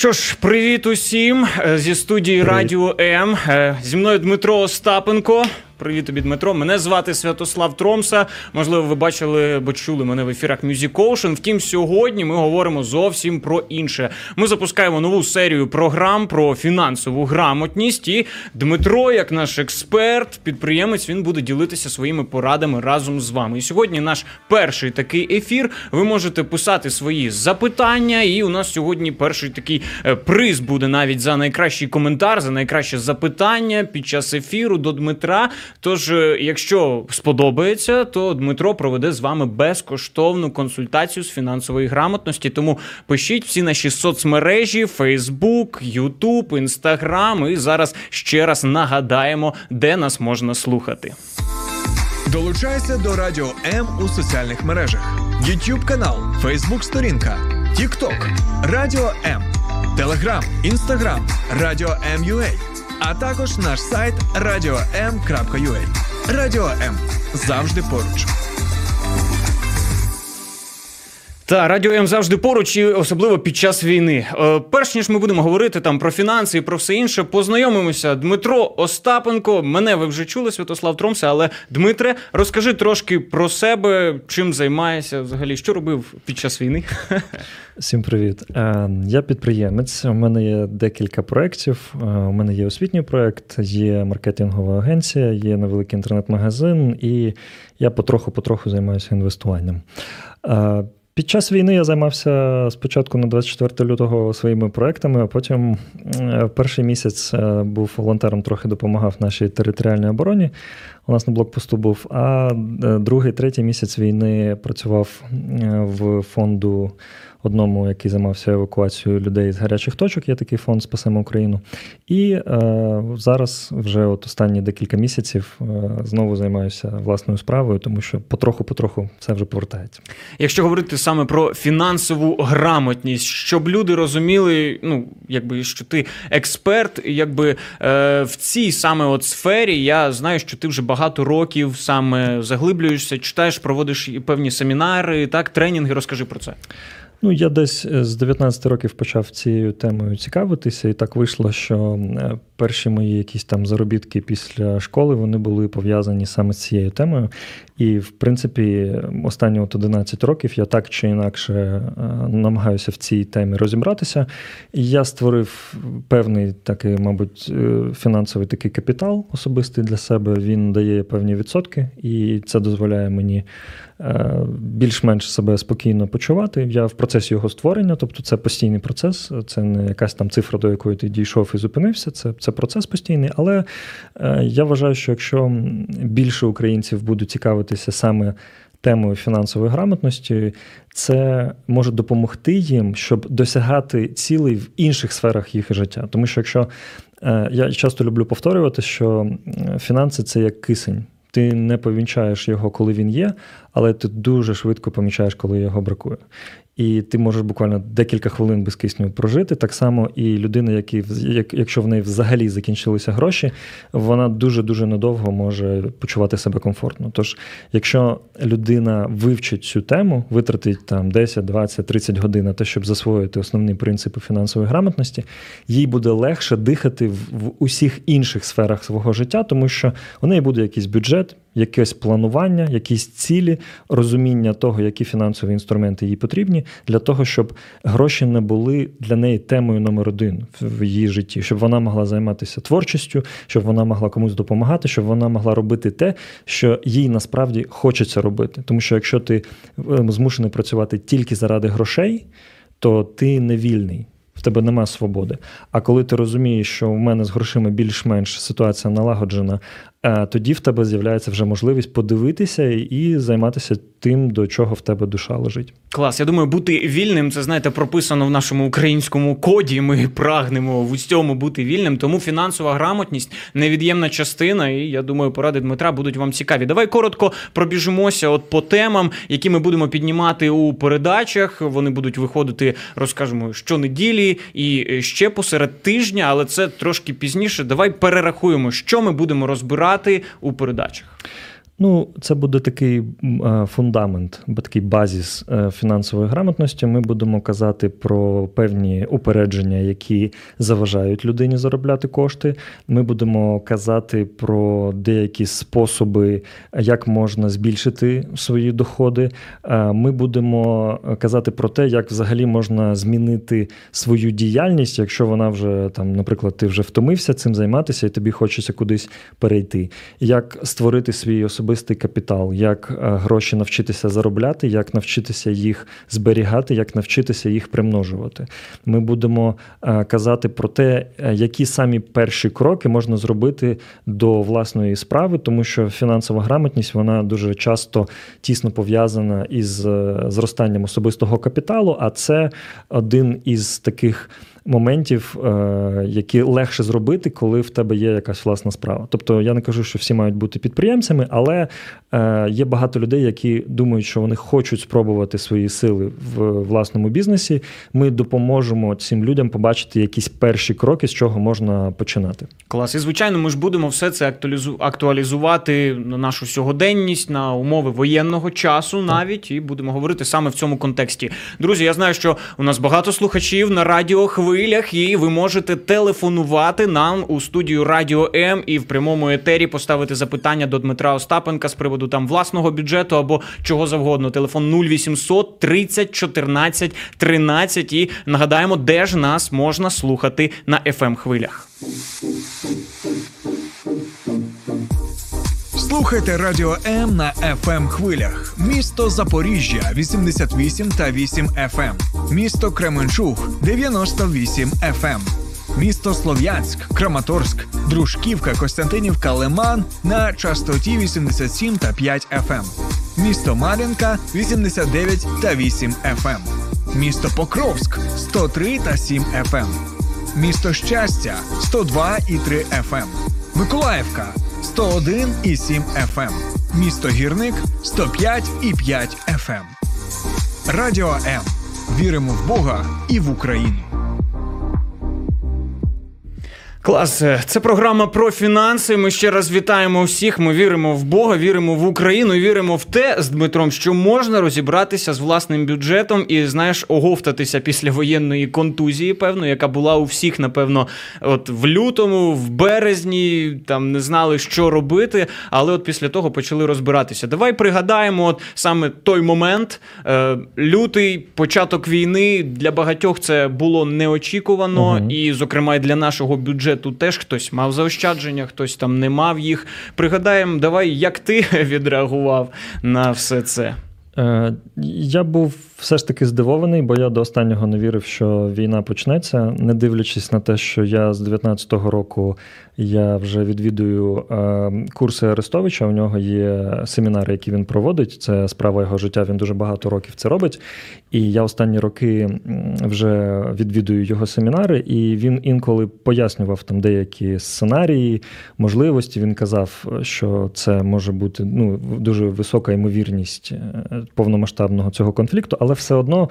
Що ж, привіт усім е, зі студії Радіо М. Е, Зі мною Дмитро Остапенко. Привіт тобі, Дмитро. Мене звати Святослав Тромса. Можливо, ви бачили або чули мене в ефірах Music Ocean. Втім, сьогодні ми говоримо зовсім про інше. Ми запускаємо нову серію програм про фінансову грамотність. І Дмитро, як наш експерт, підприємець, він буде ділитися своїми порадами разом з вами. І сьогодні наш перший такий ефір. Ви можете писати свої запитання, і у нас сьогодні перший такий е, приз буде навіть за найкращий коментар, за найкраще запитання під час ефіру до Дмитра. Тож, е, якщо сподобається, то Дмитро проведе з вами безкоштовну консультацію з фінансової грамотності. Тому пишіть всі наші соцмережі: Facebook, YouTube, Instagram. І зараз ще раз нагадаємо, де нас можна слухати. Долучайся до Радіо М у соціальних мережах: YouTube канал, Facebook сторінка, TikTok, Радіо М, Telegram, Instagram, Радіо М.Ua, а також наш сайт radio.m.ua. Радіо М завжди поруч. Та радіо М завжди поруч, і особливо під час війни. Е, перш ніж ми будемо говорити там про фінанси і про все інше, познайомимося. Дмитро Остапенко. Мене ви вже чули, Святослав Тромса. Але Дмитре, розкажи трошки про себе, чим займаєшся взагалі, що робив під час війни. Всім привіт. Е, Я підприємець. У мене є декілька проєктів. Е, У мене є освітній проєкт, є маркетингова агенція, є невеликий інтернет-магазин, і я потроху-потроху займаюся інвестуванням. Під час війни я займався спочатку на 24 лютого своїми проектами, а потім е, перший місяць е, був волонтером, трохи допомагав нашій територіальній обороні. У нас на блокпосту був. А е, другий, третій місяць війни працював в фонду одному, який займався евакуацією людей з гарячих точок. Є такий фонд Спасемо Україну. І е, зараз вже от останні декілька місяців е, знову займаюся власною справою, тому що потроху-потроху це вже повертається. Якщо говорити саме про фінансову грамотність, щоб люди розуміли, ну якби що ти експерт, якби е, в цій саме от сфері, я знаю, що ти вже багато років саме заглиблюєшся, читаєш, проводиш певні семінари, так, тренінги. Розкажи про це. Ну, я десь е, з 19 років почав цією темою цікавитися, і так вийшло, що е, перші мої якісь там заробітки після школи вони були пов'язані саме з цією темою. І, в принципі, останні от 11 років я так чи інакше е, намагаюся в цій темі розібратися. Я створив певний такий, мабуть, фінансовий такий капітал особистий для себе. Він дає певні відсотки, і це дозволяє мені більш-менш себе спокійно почувати. Я в процесі його створення, тобто це постійний процес, це не якась там цифра, до якої ти дійшов і зупинився. Це це процес постійний. Але е, я вважаю, що якщо більше українців будуть цікавитися саме темою фінансової грамотності, це може допомогти їм, щоб досягати цілей в інших сферах їх життя. Тому що якщо е, я часто люблю повторювати, що фінанси це як кисень. Ти не повінчаєш його, коли він є, але ти дуже швидко помічаєш, коли його бракує. І ти можеш буквально декілька хвилин без кисню прожити. Так само і людина, які, якщо в неї взагалі закінчилися гроші, вона дуже-дуже недовго може почувати себе комфортно. Тож, якщо людина вивчить цю тему, витратить там 10, 20, 30 годин на те, щоб засвоїти основні принципи фінансової грамотності, їй буде легше дихати в, в усіх інших сферах свого життя, тому що у неї буде якийсь бюджет якесь планування, якісь цілі, розуміння того, які фінансові інструменти їй потрібні, для того, щоб гроші не були для неї темою номер один в її житті, щоб вона могла займатися творчістю, щоб вона могла комусь допомагати, щоб вона могла робити те, що їй насправді хочеться робити. Тому що якщо ти ем, змушений працювати тільки заради грошей, то ти не вільний в тебе нема свободи. А коли ти розумієш, що в мене з грошима більш-менш ситуація налагоджена, тоді в тебе з'являється вже можливість подивитися і займатися тим, до чого в тебе душа лежить. Клас, я думаю, бути вільним це знаєте прописано в нашому українському коді. Ми прагнемо в усьому бути вільним. Тому фінансова грамотність невід'ємна частина. І я думаю, поради Дмитра будуть вам цікаві. Давай коротко пробіжимося от по темам, які ми будемо піднімати у передачах. Вони будуть виходити, розкажемо, щонеділі і ще посеред тижня, але це трошки пізніше. Давай перерахуємо, що ми будемо розбирати у передачах. Ну, це буде такий е, фундамент, такий базіс е, фінансової грамотності. Ми будемо казати про певні упередження, які заважають людині заробляти кошти. Ми будемо казати про деякі способи, як можна збільшити свої доходи. Е, ми будемо казати про те, як взагалі можна змінити свою діяльність, якщо вона вже там, наприклад, ти вже втомився цим займатися, і тобі хочеться кудись перейти. Як створити свій особистий особистий капітал, як е, гроші навчитися заробляти, як навчитися їх зберігати, як навчитися їх примножувати. Ми будемо е, казати про те, е, які самі перші кроки можна зробити до власної справи, тому що фінансова грамотність вона дуже часто тісно пов'язана із зростанням особистого капіталу, а це один із таких моментів, е, які легше зробити, коли в тебе є якась власна справа. Тобто я не кажу, що всі мають бути підприємцями, але е, є багато людей, які думають, що вони хочуть спробувати свої сили в власному бізнесі. Ми допоможемо цим людям побачити якісь перші кроки, з чого можна починати. Клас, і звичайно, ми ж будемо все це актуалізувати на нашу сьогоденність, на умови воєнного часу, навіть і будемо говорити саме в цьому контексті. Друзі, я знаю, що у нас багато слухачів на радіо хвилі хвилях, і ви можете телефонувати нам у студію Радіо М і в прямому етері поставити запитання до Дмитра Остапенка з приводу там власного бюджету або чого завгодно. Телефон 0800 30 14 13. І нагадаємо, де ж нас можна слухати на fm ем хвилях. Слухайте Радіо М на fm ем хвилях. Місто Запоріжжя 88 та 8 FM. Ем. Місто Кременчуг 98 FM. Ем. Місто Слов'янськ, Краматорськ, Дружківка, Костянтинівка, Лиман на частоті 87 та 5 FM. Місто Мар'їнка 89 та 8 FM. Місто Покровськ 103 та 7 FM. Місто Щастя 102 і 3 FM. Миколаївка 101,7 FM. Ем. Місто Гірник 105,5 FM. Ем. Радіо М. Віримо в Бога і в Україну. Клас, це програма про фінанси. Ми ще раз вітаємо всіх. Ми віримо в Бога, віримо в Україну, віримо в те з Дмитром, що можна розібратися з власним бюджетом і знаєш, оговтатися після воєнної контузії, певно, яка була у всіх, напевно, от в лютому, в березні, там не знали, що робити. Але от після того почали розбиратися. Давай пригадаємо, от саме той момент, е, лютий початок війни для багатьох це було неочікувано, угу. і, зокрема, і для нашого бюджету бюджету теж хтось мав заощадження, хтось там не мав їх. Пригадаємо, давай, як ти відреагував на все це. Е, я був все ж таки здивований, бо я до останнього не вірив, що війна почнеться, не дивлячись на те, що я з 19-го року я вже відвідую е, курси Арестовича. У нього є семінари, які він проводить. Це справа його життя. Він дуже багато років це робить. І я останні роки вже відвідую його семінари, і він інколи пояснював там деякі сценарії, можливості. Він казав, що це може бути ну, дуже висока ймовірність е, повномасштабного цього конфлікту, але все одно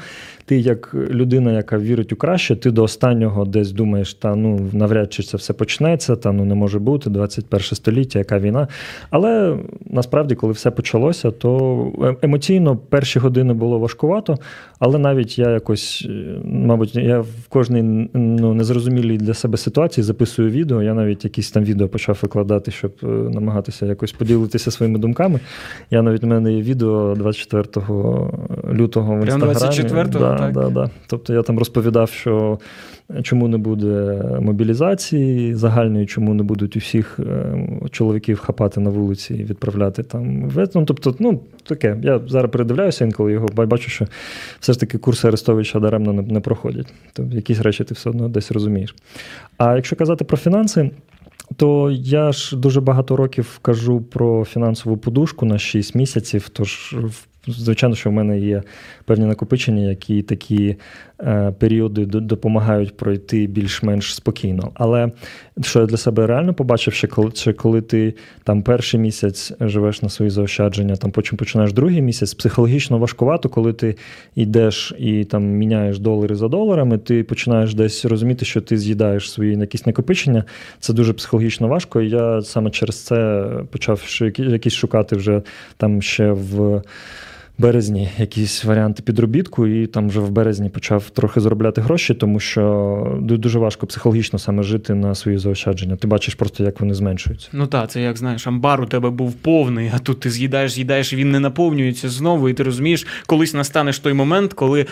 ти, як людина, яка вірить у краще, ти до останнього десь думаєш, та ну навряд чи це все почнеться, та ну не може бути 21 століття, яка війна. Але насправді, коли все почалося, то е, емоційно перші години було важкувато. Але навіть я якось, е, мабуть, я в кожній ну, незрозумілій для себе ситуації записую відео. Я навіть якісь там відео почав викладати, щоб е, намагатися якось поділитися своїми думками. Я навіть у мене є відео 24 лютого в інстаграмі. 24-го, да, Да, да. Тобто я там розповідав, що чому не буде мобілізації загальної, чому не будуть усіх е, чоловіків хапати на вулиці і відправляти там. Ну, Тобто, ну, таке. Я зараз передивляюся інколи його, бачу, що все ж таки курси Арестовича даремно не, не проходять. Тобто якісь речі ти все одно десь розумієш. А якщо казати про фінанси. То я ж дуже багато років кажу про фінансову подушку на 6 місяців. Тож Звичайно, що в мене є певні накопичення, які такі е, періоди допомагають пройти більш-менш спокійно. Але що я для себе реально побачив, що коли, що коли ти там перший місяць живеш на свої заощадження, там потім починаєш другий місяць, психологічно важкувато, коли ти йдеш і там міняєш долари за доларами, ти починаєш десь розуміти, що ти з'їдаєш свої якісь накопичення. Це дуже психологічно важко. І я саме через це почав якісь шукати вже там ще в березні якісь варіанти підробітку, і там вже в березні почав трохи заробляти гроші, тому що дуже важко психологічно саме жити на свої заощадження. Ти бачиш просто, як вони зменшуються. Ну так, це як знаєш, амбар у тебе був повний, а тут ти з'їдаєш, з'їдаєш, він не наповнюється знову, і ти розумієш, колись настанеш той момент, коли.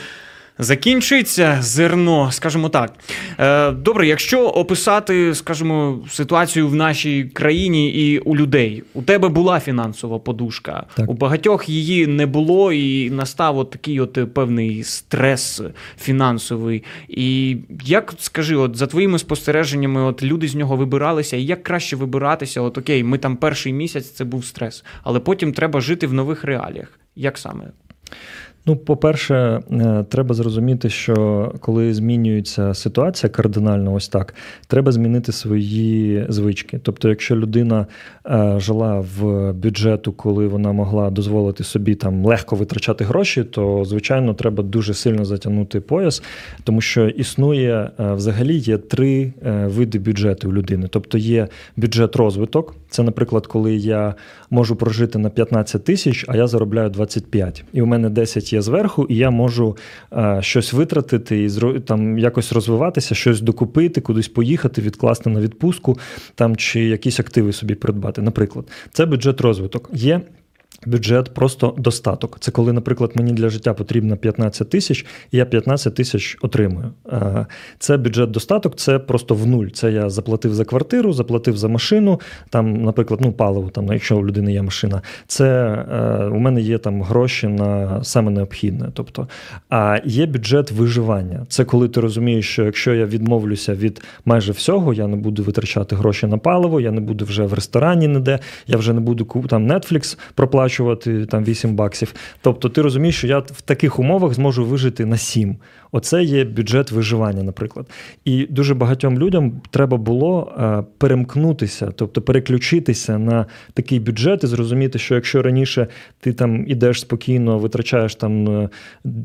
Закінчиться зерно, скажімо так. Е, добре, якщо описати, скажімо, ситуацію в нашій країні і у людей, у тебе була фінансова подушка, так. у багатьох її не було, і настав от такий от певний стрес фінансовий. І як скажи, от за твоїми спостереженнями, от люди з нього вибиралися, і як краще вибиратися? От окей, ми там перший місяць це був стрес, але потім треба жити в нових реаліях. Як саме? Ну, по-перше, е, треба зрозуміти, що коли змінюється ситуація кардинально, ось так, треба змінити свої звички. Тобто, якщо людина е, жила в бюджету, коли вона могла дозволити собі там легко витрачати гроші, то звичайно треба дуже сильно затягнути пояс, тому що існує е, взагалі є три види бюджету у людини. Тобто є бюджет розвиток. Це, наприклад, коли я можу прожити на 15 тисяч, а я заробляю 25. І у мене 10 є зверху, і я можу е, щось витратити і там якось розвиватися, щось докупити, кудись поїхати, відкласти на відпустку там чи якісь активи собі придбати. Наприклад, це бюджет розвиток. Є Бюджет просто достаток. Це коли, наприклад, мені для життя потрібно 15 тисяч, і я 15 тисяч отримую. Це бюджет достаток, це просто в нуль. Це я заплатив за квартиру, заплатив за машину, там, наприклад, ну, паливо, там, якщо у людини є машина. Це е, у мене є там гроші на саме необхідне. Тобто, а є бюджет виживання. Це коли ти розумієш, що якщо я відмовлюся від майже всього, я не буду витрачати гроші на паливо, я не буду вже в ресторані ніде, я вже не буду там Netflix проплачувати сплачувати там 8 баксів. Тобто ти розумієш, що я в таких умовах зможу вижити на 7. Оце є бюджет виживання, наприклад. І дуже багатьом людям треба було е, перемкнутися, тобто переключитися на такий бюджет і зрозуміти, що якщо раніше ти там ідеш спокійно, витрачаєш там е,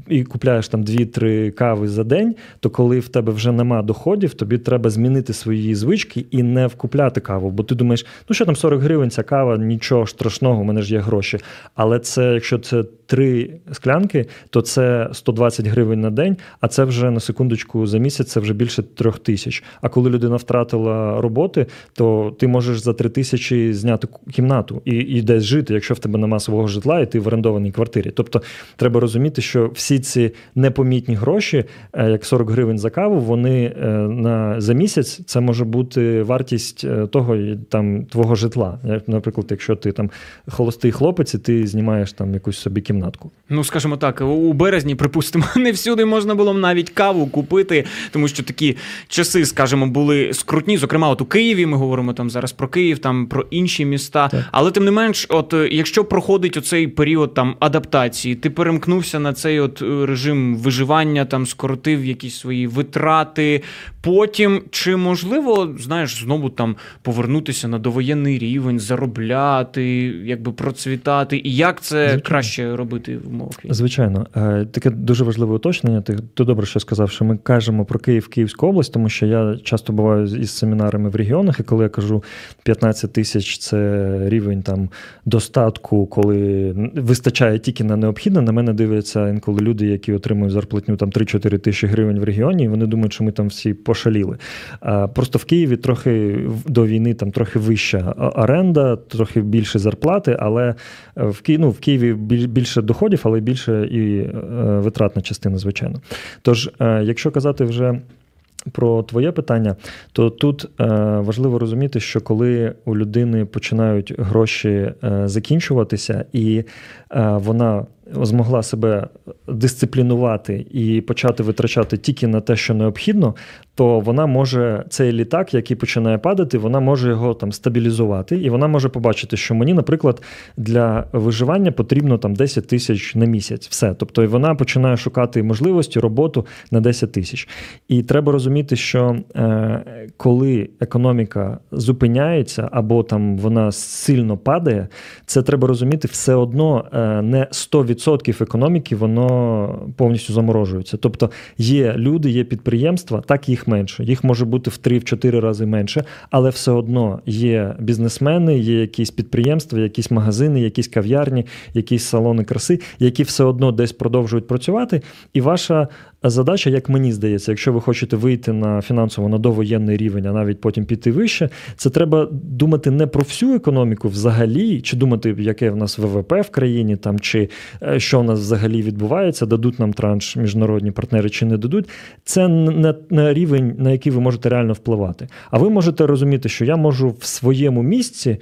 і купляєш там 2-3 кави за день, то коли в тебе вже нема доходів, тобі треба змінити свої звички і не вкупляти каву. Бо ти думаєш, ну що там 40 гривень, ця кава, нічого страшного, у мене ж є гроші. Але це, якщо це три склянки, то це 120 гривень на день, а це вже на секундочку за місяць це вже більше трьох тисяч. А коли людина втратила роботи, то ти можеш за три тисячі зняти кімнату і і десь жити, якщо в тебе нема свого житла, і ти в орендованій квартирі. Тобто треба розуміти, що всі ці непомітні гроші, е, як 40 гривень за каву, вони е, на за місяць це може бути вартість е, того там твого житла. Як, Наприклад, якщо ти там холостий хлопець, і ти знімаєш там якусь собі кімнатку. Ну скажімо так, у березні, припустимо, не всюди можна було навіть каву купити, тому що такі часи, скажімо, були скрутні. Зокрема, от у Києві ми говоримо там зараз про Київ, там про інші міста. Так. Але тим не менш, от е, якщо проходить оцей період там адаптації, ти перемкнувся на цей от е, режим виживання, там скоротив якісь свої витрати. Потім чи можливо знаєш знову там повернутися на довоєнний рівень, заробляти, якби процвітати, і як це Звичайно. краще робити в умовах? Звичайно, е, таке дуже важливе уточнення. Ти, ти добре що сказав, що ми кажемо про Київ, Київську область, тому що я часто буваю із семінарами в регіонах, і коли я кажу 15 тисяч це рівень там достатку, коли вистачає тільки на необхідне. На мене дивляться інколи люди, які отримують зарплатню там 3-4 тисячі гривень в регіоні, і вони думають, що ми там всі пошаліли. А Просто в Києві трохи до війни там трохи вища оренда, трохи більше зарплати, але в Києві, ну, в Києві більше доходів, але більше і е, витратна частина, звичайно. Тож, е, якщо казати вже. Про твоє питання, то тут е, важливо розуміти, що коли у людини починають гроші е, закінчуватися, і вона змогла себе дисциплінувати і почати витрачати тільки на те, що необхідно, то вона може цей літак, який починає падати, вона може його там стабілізувати, і вона може побачити, що мені, наприклад, для виживання потрібно там 10 тисяч на місяць. Все. Тобто вона починає шукати можливості роботу на 10 тисяч. І треба розуміти, що е, коли економіка зупиняється або там вона сильно падає, це треба розуміти, все одно е, не 100% економіки воно повністю заморожується. Тобто є люди, є підприємства, так їх менше. Їх може бути в 3-4 рази менше, але все одно є бізнесмени, є якісь підприємства, якісь магазини, якісь кав'ярні, якісь салони краси, які все одно десь продовжують працювати. І ваша задача, як мені здається, якщо ви хочете вийти на фінансово на довоєнний рівень, а навіть потім піти вище, це треба думати не про всю економіку взагалі, чи думати, яке в нас ВВП в країні, там чи е, що в нас взагалі відбувається, дадуть нам транш міжнародні партнери чи не дадуть. Це не, не рівень, на який ви можете реально впливати. А ви можете розуміти, що я можу в своєму місці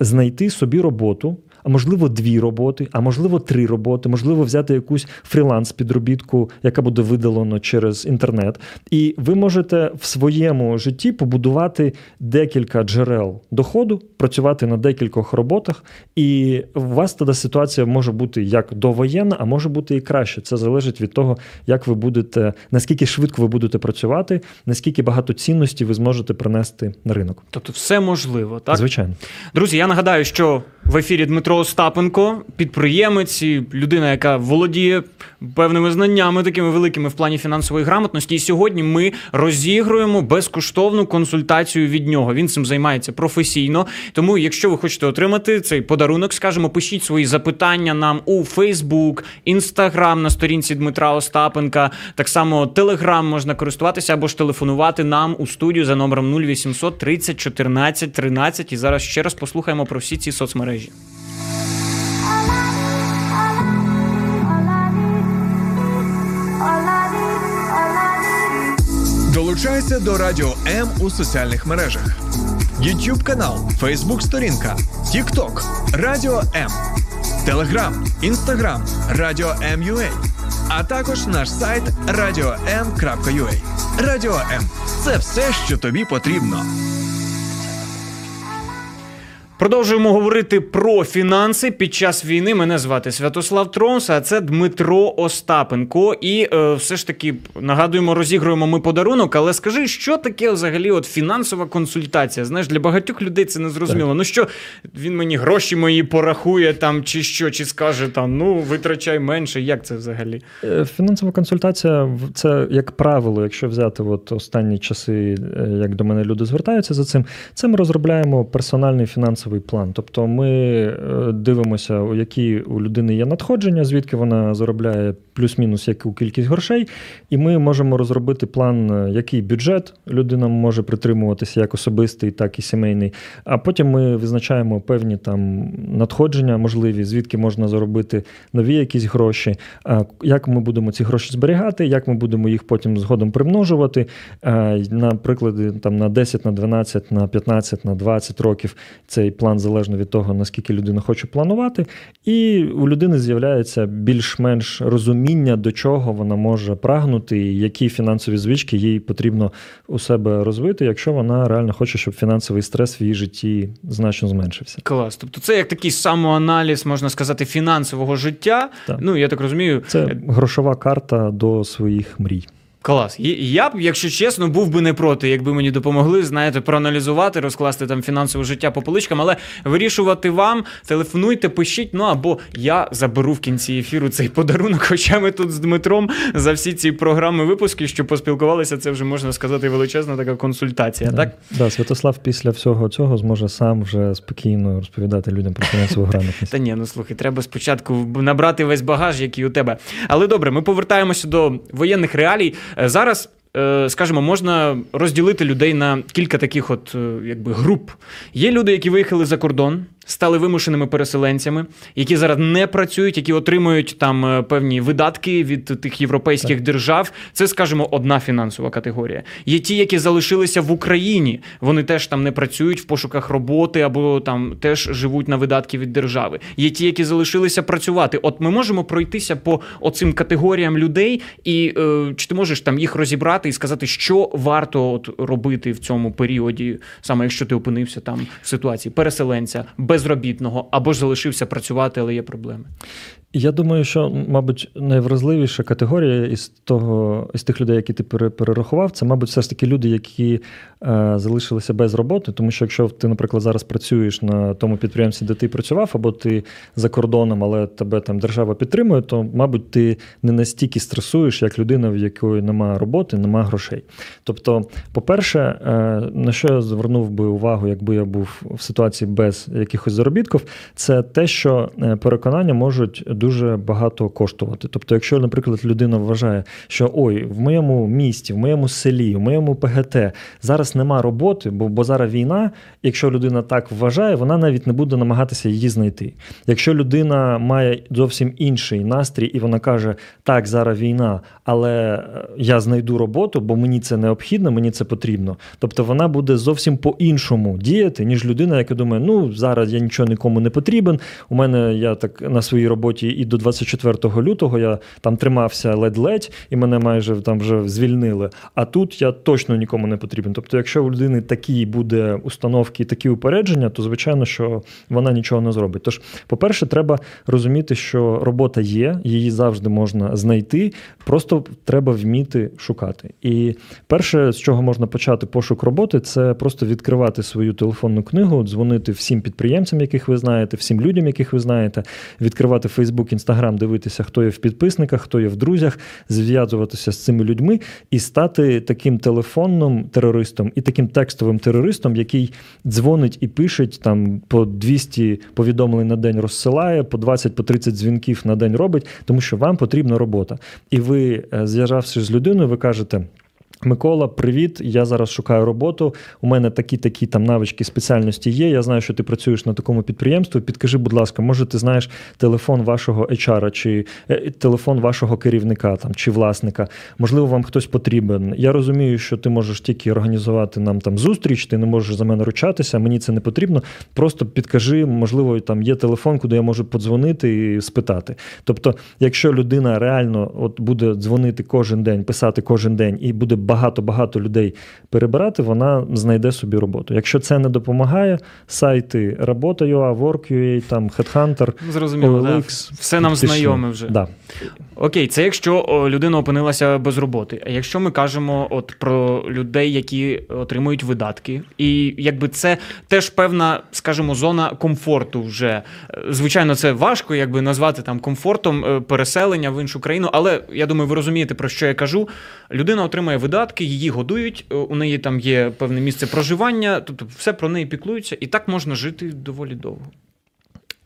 знайти собі роботу а можливо, дві роботи, а можливо, три роботи, можливо, взяти якусь фріланс-підробітку, яка буде видалено через інтернет. І ви можете в своєму житті побудувати декілька джерел доходу, працювати на декількох роботах, і у вас тоді ситуація може бути як довоєнна, а може бути і краще. Це залежить від того, як ви будете, наскільки швидко ви будете працювати, наскільки багато цінності ви зможете принести на ринок. Тобто, все можливо, так? Звичайно. Друзі, я нагадаю, що в ефірі Дмитро Остапенко, підприємець, і людина, яка володіє певними знаннями, такими великими в плані фінансової грамотності. І сьогодні ми розігруємо безкоштовну консультацію від нього. Він цим займається професійно. Тому, якщо ви хочете отримати цей подарунок, скажімо, пишіть свої запитання нам у Фейсбук, Інстаграм на сторінці Дмитра Остапенка. Так само Телеграм можна користуватися або ж телефонувати нам у студію за номером 0800 30 14 13. І зараз ще раз послухаємо про всі ці соцмережі. Долучайся до Радіо М у соціальних мережах: YouTube канал, Facebook сторінка, TikTok, Радіо М, Telegram, Instagram, Радіо М.Ю.А. а також наш сайт radio.m.ua. Радіо М це все, що тобі потрібно. Продовжуємо говорити про фінанси під час війни. Мене звати Святослав Тромс, а це Дмитро Остапенко. І е, все ж таки нагадуємо, розігруємо ми подарунок. Але скажи, що таке взагалі от фінансова консультація? Знаєш, для багатьох людей це не зрозуміло. Ну що він мені гроші мої порахує там, чи що, чи скаже там, ну витрачай менше. Як це взагалі? Е, фінансова консультація це як правило, якщо взяти от останні часи, е, як до мене люди звертаються за цим, це ми розробляємо персональний фінансовий фінансовий план. Тобто ми е, дивимося, у які у людини є надходження, звідки вона заробляє плюс-мінус яку кількість грошей, і ми можемо розробити план, е, який бюджет людина може притримуватися як особистий, так і сімейний. А потім ми визначаємо певні там надходження, можливі, звідки можна заробити нові якісь гроші, як ми будемо ці гроші зберігати, як ми будемо їх потім згодом примножувати. Наприклад, там на 10, на 12, на 15, на 20 років цей план залежно від того, наскільки людина хоче планувати, і у людини з'являється більш-менш розуміння, до чого вона може прагнути, і які фінансові звички їй потрібно у себе розвити, якщо вона реально хоче, щоб фінансовий стрес в її житті значно зменшився. Клас. Тобто, це як такий самоаналіз, можна сказати, фінансового життя. Так. Ну я так розумію, це грошова карта до своїх мрій. Клас. Я б, якщо чесно, був би не проти, якби мені допомогли, знаєте, проаналізувати, розкласти там фінансове життя по поличкам, але вирішувати вам, телефонуйте, пишіть. Ну або я заберу в кінці ефіру цей подарунок. Хоча ми тут з Дмитром за всі ці програми випуски, що поспілкувалися, це вже можна сказати величезна така консультація. Да. Так, да, Святослав після всього цього зможе сам вже спокійно розповідати людям про фінансову грамотність. Та ні, ну слухай, треба спочатку набрати весь багаж, який у тебе. Але добре, ми повертаємося до воєнних реалій. Е, зараз. Е, скажімо, можна розділити людей на кілька таких от е, якби груп. Є люди, які виїхали за кордон, стали вимушеними переселенцями, які зараз не працюють, які отримують там е, певні видатки від тих європейських держав. Це, скажімо, одна фінансова категорія. Є ті, які залишилися в Україні. Вони теж там не працюють в пошуках роботи або там теж живуть на видатки від держави. Є ті, які залишилися працювати. От ми можемо пройтися по оцим категоріям людей, і е, чи ти можеш там їх розібрати і сказати, що варто от робити в цьому періоді, саме якщо ти опинився там в ситуації переселенця, безробітного або ж залишився працювати, але є проблеми. Я думаю, що, мабуть, найвразливіша категорія із того, із тих людей, які ти пере- перерахував, це, мабуть, все ж таки люди, які е, залишилися без роботи. Тому що якщо ти, наприклад, зараз працюєш на тому підприємстві, де ти працював, або ти за кордоном, але тебе там держава підтримує, то, мабуть, ти не настільки стресуєш, як людина, в якої немає роботи, немає грошей. Тобто, по-перше, е, на що я звернув би увагу, якби я був в ситуації без якихось заробітків, це те, що е, переконання можуть дуже багато коштувати. Тобто, якщо, наприклад, людина вважає, що ой, в моєму місті, в моєму селі, в моєму ПГТ зараз нема роботи, бо, бо зараз війна. Якщо людина так вважає, вона навіть не буде намагатися її знайти. Якщо людина має зовсім інший настрій, і вона каже: так, зараз війна, але е, я знайду роботу, бо мені це необхідно, мені це потрібно. Тобто вона буде зовсім по-іншому діяти, ніж людина, яка думає, ну зараз я нічого нікому не потрібен. У мене я так на своїй роботі і до 24 лютого я там тримався ледь-ледь, і мене майже там вже звільнили. А тут я точно нікому не потрібен. Тобто, якщо у людини такі буде установки, такі упередження, то звичайно, що вона нічого не зробить. Тож, по-перше, треба розуміти, що робота є, її завжди можна знайти, просто треба вміти шукати. І перше, з чого можна почати пошук роботи, це просто відкривати свою телефонну книгу, дзвонити всім підприємцям, яких ви знаєте, всім людям, яких ви знаєте, відкривати Facebook, Instagram, дивитися, хто є в підписниках, хто є в друзях, зв'язуватися з цими людьми і стати таким телефонним терористом і таким текстовим терористом, який дзвонить і пише там по 200 повідомлень на день розсилає, по 20 по 30 дзвінків на день робить, тому що вам потрібна робота. І ви, е, зв'язавшись з людиною, ви кажете. Микола, привіт. Я зараз шукаю роботу. У мене такі такі там навички спеціальності є. Я знаю, що ти працюєш на такому підприємстві. Підкажи, будь ласка, може, ти знаєш телефон вашого HR, чи е, телефон вашого керівника там чи власника? Можливо, вам хтось потрібен. Я розумію, що ти можеш тільки організувати нам там зустріч, ти не можеш за мене ручатися. Мені це не потрібно. Просто підкажи, можливо, там є телефон, куди я можу подзвонити і спитати. Тобто, якщо людина реально от буде дзвонити кожен день, писати кожен день і буде багато-багато людей перебирати, вона знайде собі роботу. Якщо це не допомагає, сайти Робота.ua, Work.ua, там Headhunter, Зрозуміло, да. Все нам знайоме вже. Да. Окей, це якщо людина опинилася без роботи. А якщо ми кажемо от про людей, які отримують видатки, і якби це теж певна, скажімо, зона комфорту вже. Е, Звичайно, це важко якби назвати там комфортом е, переселення в іншу країну, але я думаю, ви розумієте, про що я кажу. Людина отримує видатки, її годують, е, у неї там є певне місце проживання, тобто все про неї піклуються, і так можна жити доволі довго.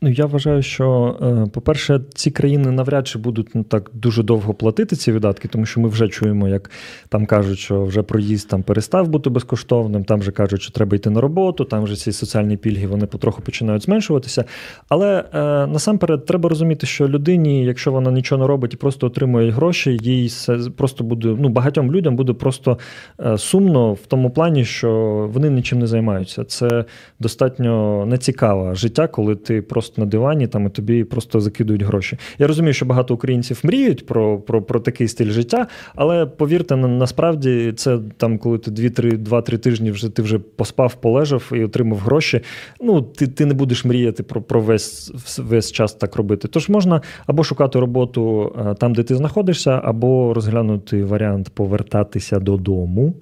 Ну, я вважаю, що, е, по-перше, ці країни навряд чи будуть ну, так дуже довго платити ці видатки, тому що ми вже чуємо, як там кажуть, що вже проїзд там перестав бути безкоштовним, там вже кажуть, що треба йти на роботу, там вже ці соціальні пільги вони потроху починають зменшуватися. Але е, насамперед треба розуміти, що людині, якщо вона нічого не робить і просто отримує гроші, їй просто буде ну багатьом людям буде просто е, сумно в тому плані, що вони нічим не займаються. Це достатньо нецікаве життя, коли ти просто на дивані там і тобі просто закидують гроші. Я розумію, що багато українців мріють про, про, про такий стиль життя, але повірте, на- насправді це там, коли ти 2-3 тижні вже ти вже поспав, полежав і отримав гроші. Ну, ти, ти не будеш мріяти про, про весь, весь час так робити. Тож можна або шукати роботу е, там, де ти знаходишся, або розглянути варіант повертатися додому.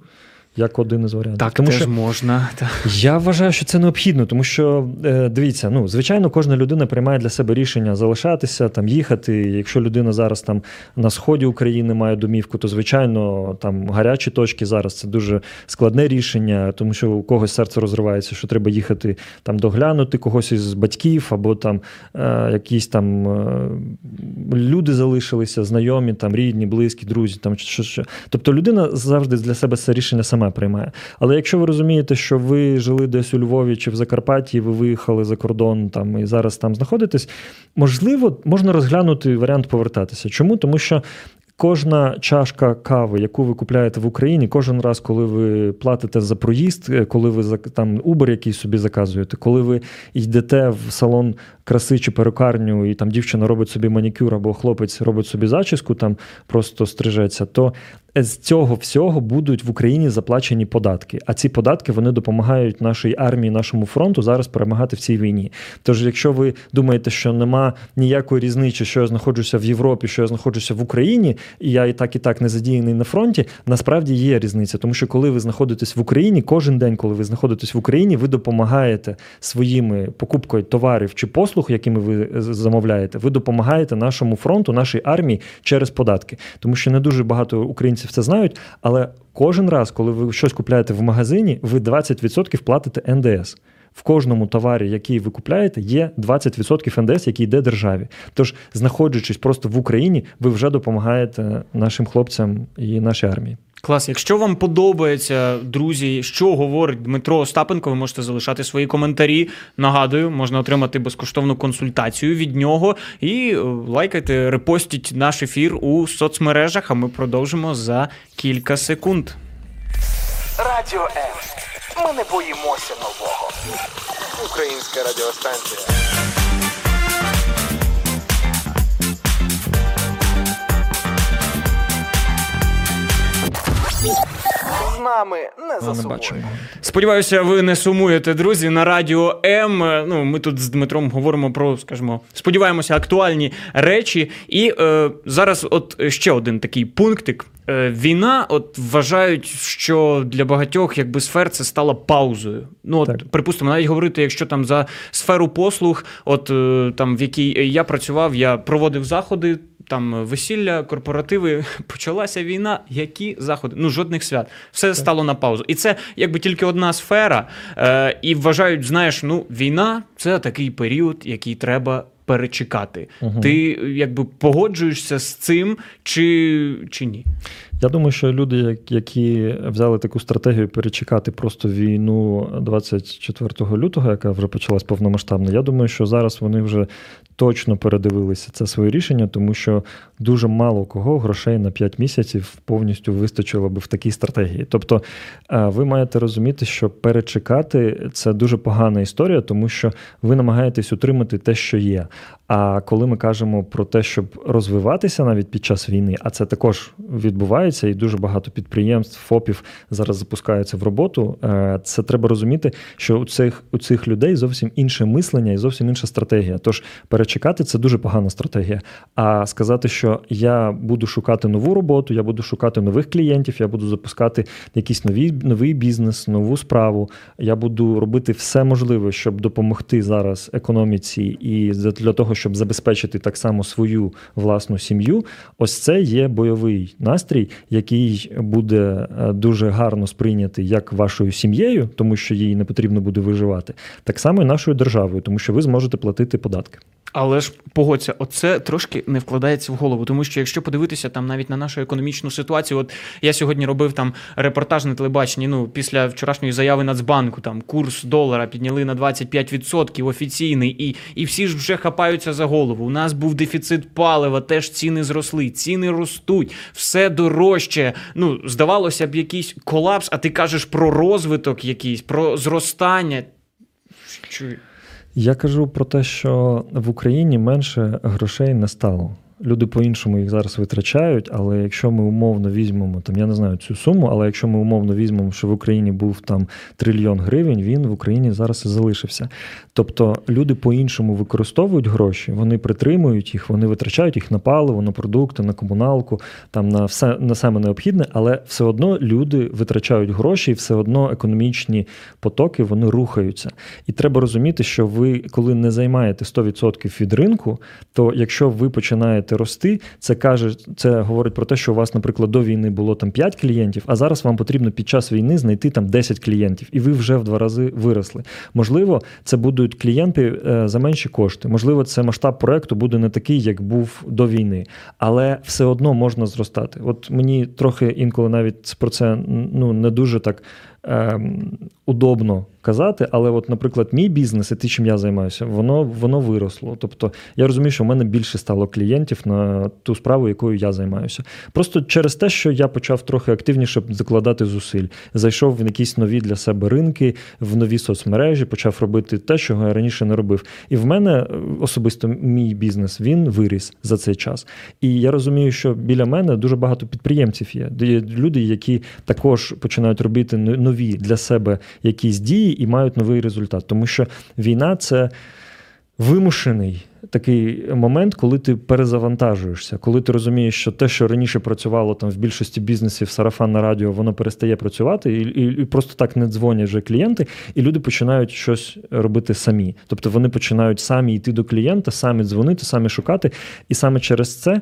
Як один із варіантів. Так, Тому теж що можна. Я вважаю, що це необхідно, тому що е, дивіться, ну звичайно, кожна людина приймає для себе рішення залишатися, там їхати. Якщо людина зараз там на сході України має домівку, то звичайно там гарячі точки зараз це дуже складне рішення, тому що у когось серце розривається, що треба їхати там доглянути когось із батьків, або там е, якісь там е, люди залишилися, знайомі, там рідні, близькі, друзі, там що, що. Тобто людина завжди для себе це рішення сама сама приймає. Але якщо ви розумієте, що ви жили десь у Львові чи в Закарпатті, ви виїхали за кордон там і зараз там знаходитесь, можливо, можна розглянути варіант повертатися. Чому? Тому що Кожна чашка кави, яку ви купляєте в Україні, кожен раз, коли ви платите за проїзд, е, коли ви там Uber якийсь собі заказуєте, коли ви йдете в салон краси чи перукарню, і там дівчина робить собі манікюр або хлопець робить собі зачіску, там просто стрижеться, то з цього всього будуть в Україні заплачені податки. А ці податки вони допомагають нашій армії, нашому фронту зараз перемагати в цій війні. Тож, якщо ви думаєте, що нема ніякої різниці, що я знаходжуся в Європі, що я знаходжуся в Україні, і я і так і так не задіяний на фронті, насправді є різниця, тому що коли ви знаходитесь в Україні, кожен день, коли ви знаходитесь в Україні, ви допомагаєте своїми покупкою товарів чи послуг, якими ви замовляєте, ви допомагаєте нашому фронту, нашій армії через податки, тому що не дуже багато українців це знають, але кожен раз, коли ви щось купляєте в магазині, ви 20% платите НДС. В кожному товарі, який ви купляєте, є 20% НДС, який йде державі. Тож, знаходячись просто в Україні, ви вже допомагаєте нашим хлопцям і нашій армії. Клас, якщо вам подобається, друзі, що говорить Дмитро Остапенко, ви можете залишати свої коментарі. Нагадую, можна отримати безкоштовну консультацію від нього і е, лайкайте, репостіть наш ефір у соцмережах. А ми продовжимо за кілька секунд. Радіо М. Ми не боїмося нового. Українська радіостанція. З нами не засумує. Сподіваюся, ви не сумуєте, друзі. На радіо М. Ну, ми тут з Дмитром говоримо про, скажімо, сподіваємося, актуальні речі. І е, зараз, от ще один такий пунктик. Е, війна, от вважають, що для багатьох якби сфер це стало паузою. Ну от, так. припустимо, навіть говорити, якщо там за сферу послуг, от е, там в якій я працював, я проводив заходи там весілля, корпоративи, почалася війна. Які заходи? Ну жодних свят. Все так. стало на паузу. І це якби тільки одна сфера. Е, І вважають, знаєш, ну війна це такий період, який треба. Перечекати, угу. ти якби погоджуєшся з цим, чи чи ні? Я думаю, що люди, які взяли таку стратегію перечекати просто війну 24 лютого, яка вже почалась повномасштабно, я думаю, що зараз вони вже точно передивилися це своє рішення, тому що дуже мало кого грошей на 5 місяців повністю вистачило би в такій стратегії. Тобто е, ви маєте розуміти, що перечекати це дуже погана історія, тому що ви намагаєтесь утримати те, що є. А коли ми кажемо про те, щоб розвиватися навіть під час війни, а це також відбувається, і дуже багато підприємств, ФОПів зараз запускаються в роботу. Е, це треба розуміти, що у цих у цих людей зовсім інше мислення і зовсім інша стратегія. Тож перечекати це дуже погана стратегія. А сказати, що я буду шукати нову роботу, я буду шукати нових клієнтів, я буду запускати якийсь новий, новий бізнес, нову справу. Я буду робити все можливе, щоб допомогти зараз економіці і для того щоб забезпечити так само свою власну сім'ю, ось це є бойовий настрій, який буде е, дуже гарно сприйнятий як вашою сім'єю, тому що їй не потрібно буде виживати, так само і нашою державою, тому що ви зможете платити податки. Але ж погодься, оце трошки не вкладається в голову, тому що якщо подивитися там навіть на нашу економічну ситуацію, от я сьогодні робив там репортаж на телебаченні. Ну після вчорашньої заяви Нацбанку, там курс долара підняли на 25% офіційний, і і всі ж вже хапаються за голову. У нас був дефіцит палива, теж ціни зросли, ціни ростуть, все дорожче. Ну здавалося б, якийсь колапс. А ти кажеш про розвиток, якийсь про зростання. Чую. Я кажу про те, що в Україні менше грошей не стало. Люди по-іншому їх зараз витрачають, але якщо ми умовно візьмемо там, я не знаю цю суму, але якщо ми умовно візьмемо, що в Україні був там трильйон гривень, він в Україні зараз і залишився. Тобто люди по-іншому використовують гроші, вони притримують їх, вони витрачають їх на паливо, на продукти, на комуналку, там на все на саме необхідне, але все одно люди витрачають гроші, і все одно економічні потоки вони рухаються. І треба розуміти, що ви, коли не займаєте 100% від ринку, то якщо ви починаєте починаєте рости, це каже, це говорить про те, що у вас, наприклад, до війни було там 5 клієнтів, а зараз вам потрібно під час війни знайти там 10 клієнтів, і ви вже в два рази виросли. Можливо, це будуть клієнти е, за менші кошти. Можливо, це масштаб проекту буде не такий, як був до війни, але все одно можна зростати. От мені трохи інколи навіть про це ну не дуже так ем, удобно казати, але, от, наприклад, мій бізнес і те, чим я займаюся, воно воно виросло. Тобто я розумію, що в мене більше стало клієнтів на ту справу, якою я займаюся. Просто через те, що я почав трохи активніше закладати зусиль, зайшов в якісь нові для себе ринки, в нові соцмережі, почав робити те, що я раніше не робив. І в мене е, особисто мій бізнес він виріс за цей час. І я розумію, що біля мене дуже багато підприємців є. Є люди, які також починають робити нові для себе якісь дії і мають новий результат. Тому що війна це вимушений такий момент, коли ти перезавантажуєшся, коли ти розумієш, що те, що раніше працювало там в більшості бізнесів сарафан на радіо, воно перестає працювати, і, і, і просто так не дзвонять вже клієнти, і люди починають щось робити самі. Тобто вони починають самі йти до клієнта, самі дзвонити, самі шукати. І саме через це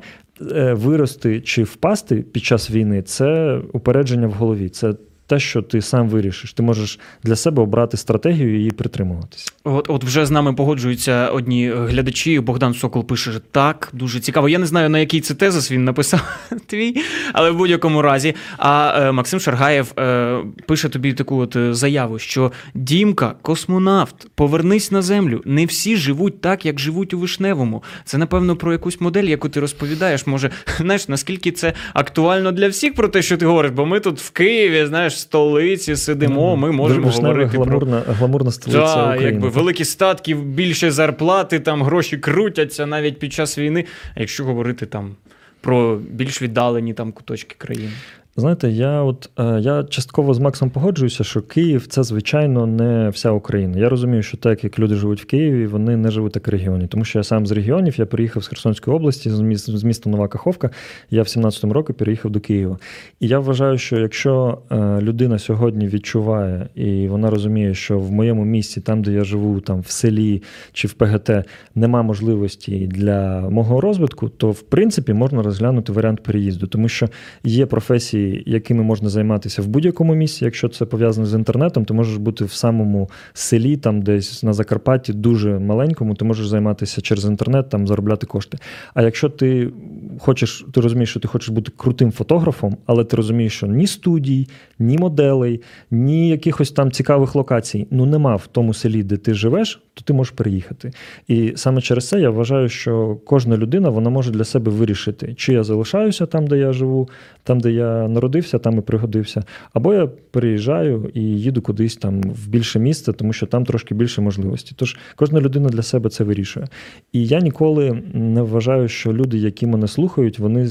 е, вирости чи впасти під час війни це упередження в голові. Це те, що ти сам вирішиш. Ти можеш для себе обрати стратегію і її притримуватися. От от вже з нами погоджуються одні глядачі. Богдан Сокол пише: так, дуже цікаво. Я не знаю, на який це тезис він написав твій, але в будь-якому разі. А е, Максим Шаргаєв е, пише тобі таку от е, заяву, що Дімка, космонавт, повернись на землю. Не всі живуть так, як живуть у вишневому. Це напевно про якусь модель, яку ти розповідаєш. Може, знаєш, наскільки це актуально для всіх про те, що ти говориш, бо ми тут в Києві, знаєш в столиці сидимо, ми можемо Вишневе, говорити гламурна, про... гламурна столиця да, України. якби великі статки, більше зарплати, там гроші крутяться навіть під час війни. А якщо говорити там про більш віддалені там куточки країни. Знаєте, я от е, я частково з Максом погоджуюся, що Київ це звичайно не вся Україна. Я розумію, що так як люди живуть в Києві, вони не живуть так в регіоні. Тому що я сам з регіонів, я приїхав з Херсонської області, з міста, Нова Каховка. Я в 17-му році переїхав до Києва. І я вважаю, що якщо е, людина сьогодні відчуває і вона розуміє, що в моєму місті, там де я живу, там в селі чи в ПГТ, нема можливості для мого розвитку, то в принципі можна розглянути варіант переїзду, тому що є професії якими можна займатися в будь-якому місці. Якщо це пов'язано з інтернетом, ти можеш бути в самому селі, там десь на Закарпатті, дуже маленькому, ти можеш займатися через інтернет, там заробляти кошти. А якщо ти хочеш, ти розумієш, що ти хочеш бути крутим фотографом, але ти розумієш, що ні студій, ні моделей, ні якихось там цікавих локацій ну нема в тому селі, де ти живеш, то ти можеш переїхати. І саме через це я вважаю, що кожна людина вона може для себе вирішити, чи я залишаюся там, де я живу, там, де я народився, там і пригодився, або я переїжджаю і їду кудись там в більше місце, тому що там трошки більше можливості. Тож кожна людина для себе це вирішує. І я ніколи не вважаю, що люди, які мене слухають, вони,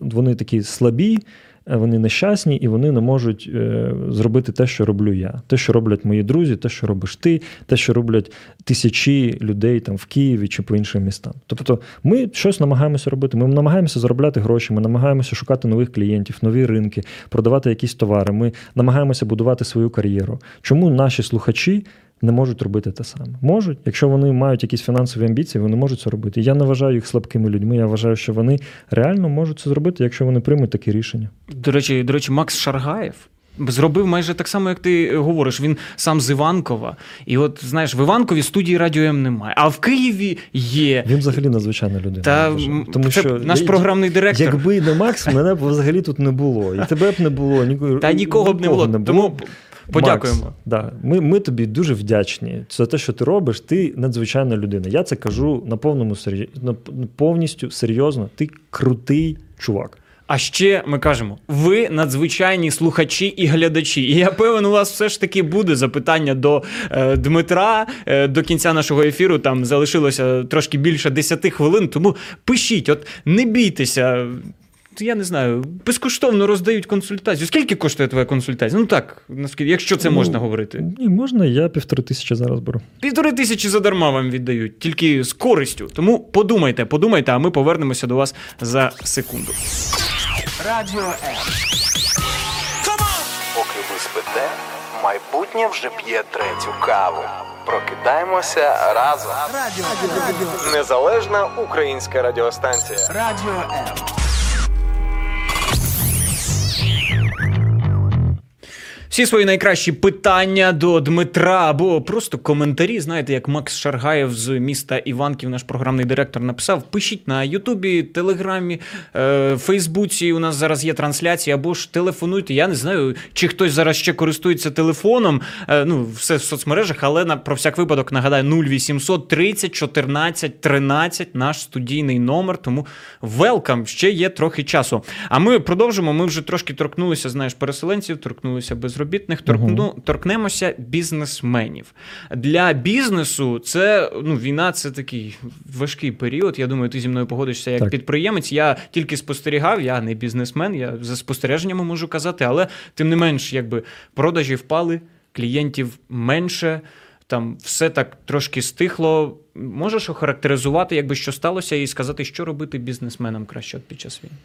вони такі слабі. Е, вони нещасні і вони не можуть е, зробити те, що роблю я, те, що роблять мої друзі, те, що робиш ти, те, що роблять тисячі людей там в Києві чи по іншим містам. Тобто, ми щось намагаємося робити. Ми намагаємося заробляти гроші, ми намагаємося шукати нових клієнтів, нові ринки, продавати якісь товари. Ми намагаємося будувати свою кар'єру. Чому наші слухачі? Не можуть робити те саме. Можуть, якщо вони мають якісь фінансові амбіції, вони можуть це робити. Я не вважаю їх слабкими людьми. Я вважаю, що вони реально можуть це зробити, якщо вони приймуть таке рішення. До речі, до речі, Макс Шаргаєв. Зробив майже так само, як ти говориш. Він сам з Іванкова. І от знаєш, в Іванкові студії радіо М немає, а в Києві є. Він взагалі надзвичайна людина. Та тому це що наш програмний директор. Якби не Макс, мене б взагалі тут не було. І тебе б не було, ні, та нікого б не було. Не було. Тому Подякуємо. Макс, да. Ми ми тобі дуже вдячні за те, що ти робиш. Ти надзвичайна людина. Я це кажу на повному серйоз... повністю серйозно. Ти крутий чувак. А ще ми кажемо: ви надзвичайні слухачі і глядачі. І я певен, у вас все ж таки буде запитання до е, Дмитра е, до кінця нашого ефіру. Там залишилося трошки більше 10 хвилин. Тому пишіть, от не бійтеся я не знаю, безкоштовно роздають консультацію. Скільки коштує твоя консультація? Ну так, наскільки, якщо це ну, можна говорити. Ні, можна, я півтори тисячі зараз беру. Півтори тисячі задарма вам віддають, тільки з користю. Тому подумайте, подумайте, а ми повернемося до вас за секунду. Радіо М. Поки ви спите. Майбутнє вже п'є третю каву. Прокидаємося разом. Радіо Незалежна українська радіостанція. Радіо М. Всі свої найкращі питання до Дмитра або просто коментарі. Знаєте, як Макс Шаргаєв з міста Іванків, наш програмний директор, написав: пишіть на Ютубі, Телеграмі, е, Фейсбуці. У нас зараз є трансляція, або ж телефонуйте. Я не знаю, чи хтось зараз ще користується телефоном. Е, ну, все в соцмережах, але на про всяк випадок нагадаю 0800 30 14 13 наш студійний номер. Тому велкам, ще є трохи часу. А ми продовжимо. Ми вже трошки торкнулися, знаєш, переселенців, торкнулися безробітних, торкну, торкнемося бізнесменів. Для бізнесу це ну, війна це такий важкий період. Я думаю, ти зі мною погодишся як Так. підприємець. Я тільки спостерігав, я не бізнесмен, я за спостереженнями можу казати, але тим не менш, якби продажі впали, клієнтів менше. Там все так трошки стихло. Можеш охарактеризувати, якби що сталося, і сказати, що робити бізнесменам краще під час війни?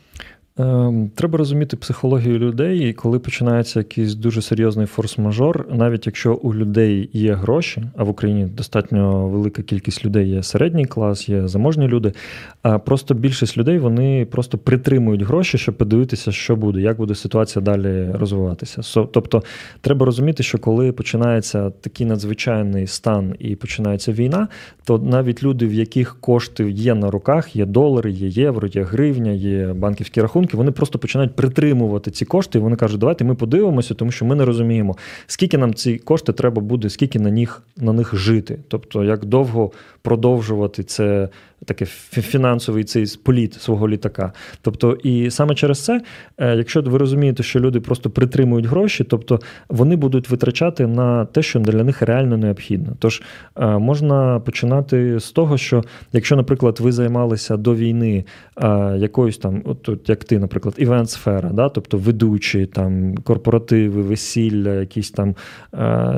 Ем, Треба розуміти психологію людей, і коли починається якийсь дуже серйозний форс-мажор, навіть якщо у людей є гроші, а в Україні достатньо велика кількість людей є середній клас, є заможні люди. А просто більшість людей вони просто притримують гроші, щоб подивитися, що буде, як буде ситуація далі розвиватися. Тобто, треба розуміти, що коли починається такий надзвичайний стан і починається війна, то навіть люди, в яких кошти є на руках, є долари, є євро, є гривня, є банківські рахунки, вони просто починають притримувати ці кошти, і вони кажуть, давайте ми подивимося, тому що ми не розуміємо, скільки нам ці кошти треба буде, скільки на них на них жити. Тобто, як довго продовжувати це таке фі- фінансовий цей політ свого літака. Тобто, і саме через це, е, якщо ви розумієте, що люди просто притримують гроші, тобто вони будуть витрачати на те, що для них реально необхідно. Тож е, можна починати з того, що якщо, наприклад, ви займалися до війни е, якоюсь там, от, як ти, наприклад, івент-сфера, да? тобто ведучі, там корпоративи, весілля, якісь там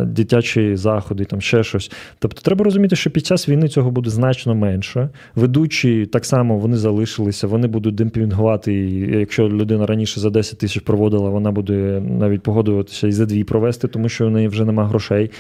дитячі заходи, там ще щось. Тобто, треба розуміти, що під час війни цього буде значно менше. Ведучі так само вони залишилися, вони будуть демпінгувати. Якщо людина раніше за 10 тисяч проводила, вона буде навіть погодуватися і за дві провести, тому що в неї вже нема грошей.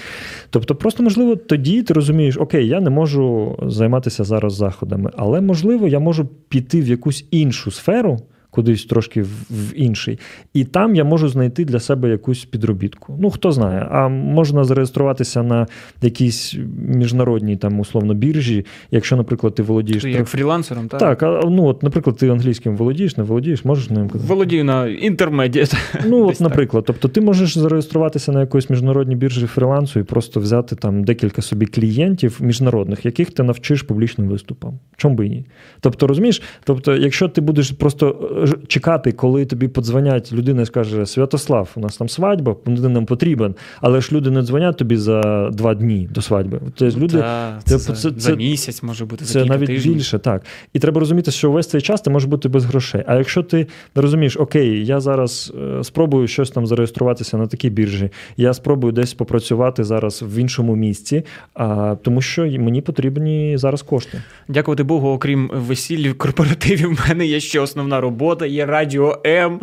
Тобто, просто можливо, тоді ти розумієш, окей, я не можу займатися зараз заходами, але можливо, я можу піти в якусь іншу сферу. Кудись трошки в, в інший, і там я можу знайти для себе якусь підробітку. Ну хто знає, а можна зареєструватися на якійсь міжнародній там условно біржі, якщо, наприклад, ти володієш Ти як фрілансером, так? так, а ну от, наприклад, ти англійським володієш, не володієш, можеш ним казати. Володію на інтермедіат. Ну, от, так. наприклад, тобто ти можеш зареєструватися на якоїсь міжнародній біржі фрілансу і просто взяти там декілька собі клієнтів міжнародних, яких ти навчиш публічним виступам. Чому би і ні? Тобто, розумієш, тобто, якщо ти будеш просто е, чекати, коли тобі подзвонять людина і скаже: Святослав, у нас там свадьба, ти нам потрібен, але ж люди не дзвонять тобі за два дні до свадьби. Тобто люди. Та, це- це, це- за, це- за місяць може бути, за Це навіть тижнів. більше, так. І треба розуміти, що увесь цей час ти можеш бути без грошей. А якщо ти розумієш, окей, я зараз е, спробую щось там зареєструватися на такій біржі, я спробую десь попрацювати зараз в іншому місці, а, тому що мені потрібні зараз кошти. Дякувати Богу, окрім весіль, корпоративів, в мене є ще основна робота, є радіо М.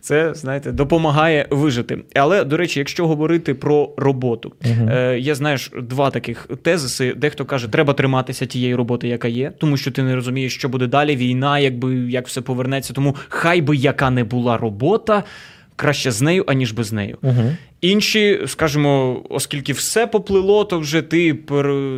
Це, знаєте, допомагає вижити. Але, до речі, якщо говорити про роботу, я е, є, знаєш, два таких тезиси. Дехто каже, треба триматися тієї роботи, яка є, тому що ти не розумієш, що буде далі, війна, якби як все повернеться. Тому хай би яка не була робота, краще з нею, аніж без нею. Угу. Інші, скажімо, оскільки все поплило, то вже ти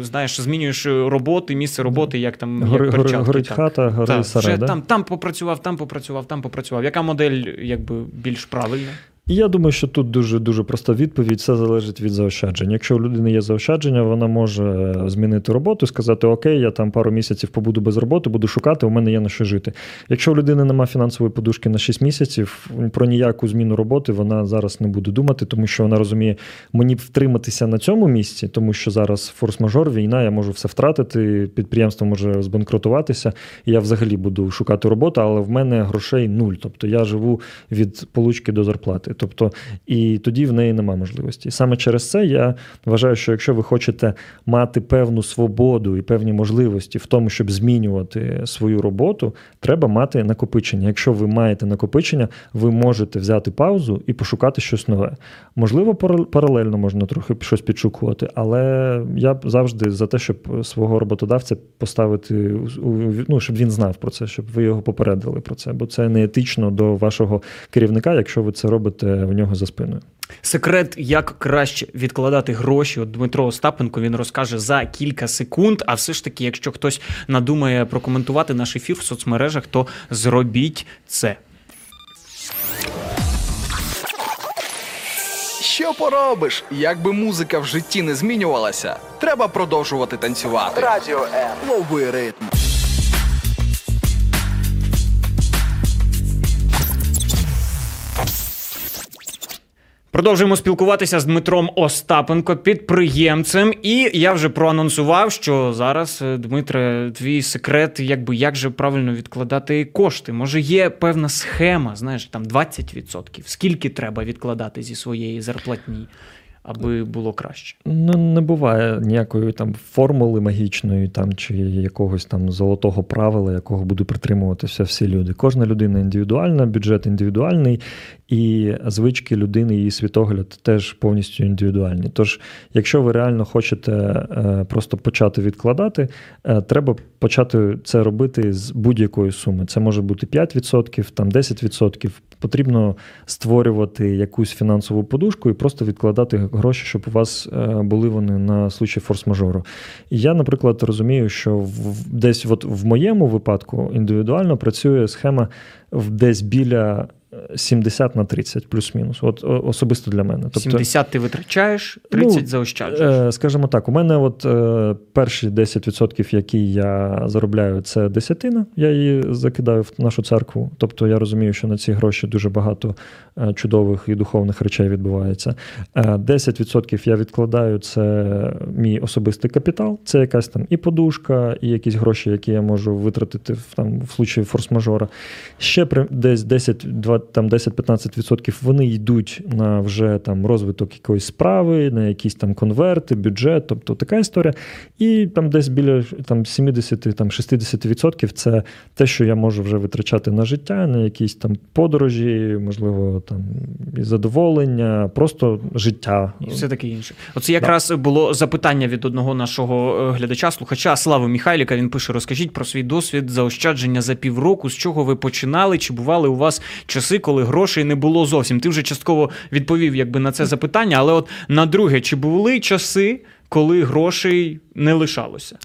знаєш, змінюєш роботи, місце роботи, як там Гори, як гори, горить так. хата, гори Так, сара, вже Да? там, там попрацював, там попрацював, там попрацював. Яка модель якби більш правильна? Я думаю, що тут дуже дуже проста відповідь. Все залежить від заощаджень. Якщо у людини є заощадження, вона може змінити роботу, сказати: Окей, я там пару місяців побуду без роботи, буду шукати, у мене є на що жити. Якщо у людини немає фінансової подушки на 6 місяців, про ніяку зміну роботи вона зараз не буде думати, тому що вона розуміє, мені втриматися на цьому місці, тому що зараз форс-мажор, війна, я можу все втратити, підприємство може збанкрутуватися, і я взагалі буду шукати роботу, але в мене грошей нуль. Тобто я живу від получки до зарплати. Тобто, і тоді в неї нема можливості. І саме через це я вважаю, що якщо ви хочете мати певну свободу і певні можливості в тому, щоб змінювати свою роботу, треба мати накопичення. Якщо ви маєте накопичення, ви можете взяти паузу і пошукати щось нове. Можливо, паралельно можна трохи щось підшукувати, але я завжди за те, щоб свого роботодавця поставити ну, щоб він знав про це, щоб ви його попередили про це, бо це не етично до вашого керівника, якщо ви це робите в нього за спиною. Секрет, як краще відкладати гроші. От Дмитро Остапенко він розкаже за кілька секунд. А все ж таки, якщо хтось надумає прокоментувати наш ефір в соцмережах, то зробіть це. Що поробиш? Якби музика в житті не змінювалася, треба продовжувати танцювати. Радіо М. Лови ритм. Продовжуємо спілкуватися з Дмитром Остапенко, підприємцем. І я вже проанонсував, що зараз, е, Дмитре, твій секрет, якби як же правильно відкладати кошти. Може, є певна схема, знаєш, там 20%. Скільки треба відкладати зі своєї зарплатні? аби було краще? Ну не буває ніякої там формули магічної, там чи якогось там золотого правила, якого будуть притримуватися всі люди. Кожна людина індивідуальна, бюджет індивідуальний, і звички людини, її світогляд теж повністю індивідуальні. Тож, якщо ви реально хочете е, просто почати відкладати, е, треба почати це робити з будь-якої суми. Це може бути 5%, там 10%. Потрібно створювати якусь фінансову подушку і просто відкладати гроші, щоб у вас е, були вони на случай форс-мажору. Я, наприклад, розумію, що десь от в моєму випадку індивідуально працює схема десь біля 70 на 30 плюс-мінус. От особисто для мене. Тобто, 70 ти витрачаєш, 30 ну, заощаджуєш. Е, скажімо так, у мене от е, перші 10%, які я заробляю, це десятина. Я її закидаю в нашу церкву. Тобто я розумію, що на ці гроші дуже багато е, чудових і духовних речей відбувається. 10% я відкладаю це мій особистий капітал, це якась там і подушка, і якісь гроші, які я можу витратити в там в случаї форс-мажора. Ще десь 10-20 там 10-15% вони йдуть на вже там розвиток якоїсь справи, на якісь там конверти, бюджет, тобто така історія. І там десь біля там 70-60% це те, що я можу вже витрачати на життя, на якісь там подорожі, можливо, там і задоволення, просто життя. І все таке інше. Оце якраз да. було запитання від одного нашого е, глядача, слухача Слави Міхайліка. Він пише: розкажіть про свій досвід заощадження за півроку, з чого ви починали, чи бували у вас часи? Часи, коли грошей не було зовсім. Ти вже частково відповів якби на це запитання, але от на друге, чи були часи, коли грошей не лишалося?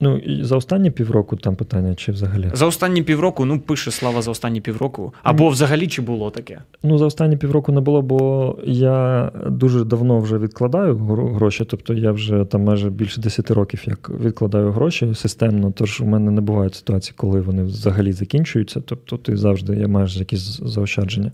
Ну і за останні півроку там питання, чи взагалі? За останні півроку, ну пише слава за останні півроку. Або взагалі чи було таке? Ну, за останні півроку не було, бо я дуже давно вже відкладаю гроші. Тобто я вже там майже більше 10 років як відкладаю гроші системно. Тож у мене не бувають ситуації, коли вони взагалі закінчуються. Тобто ти завжди я маєш якісь заощадження.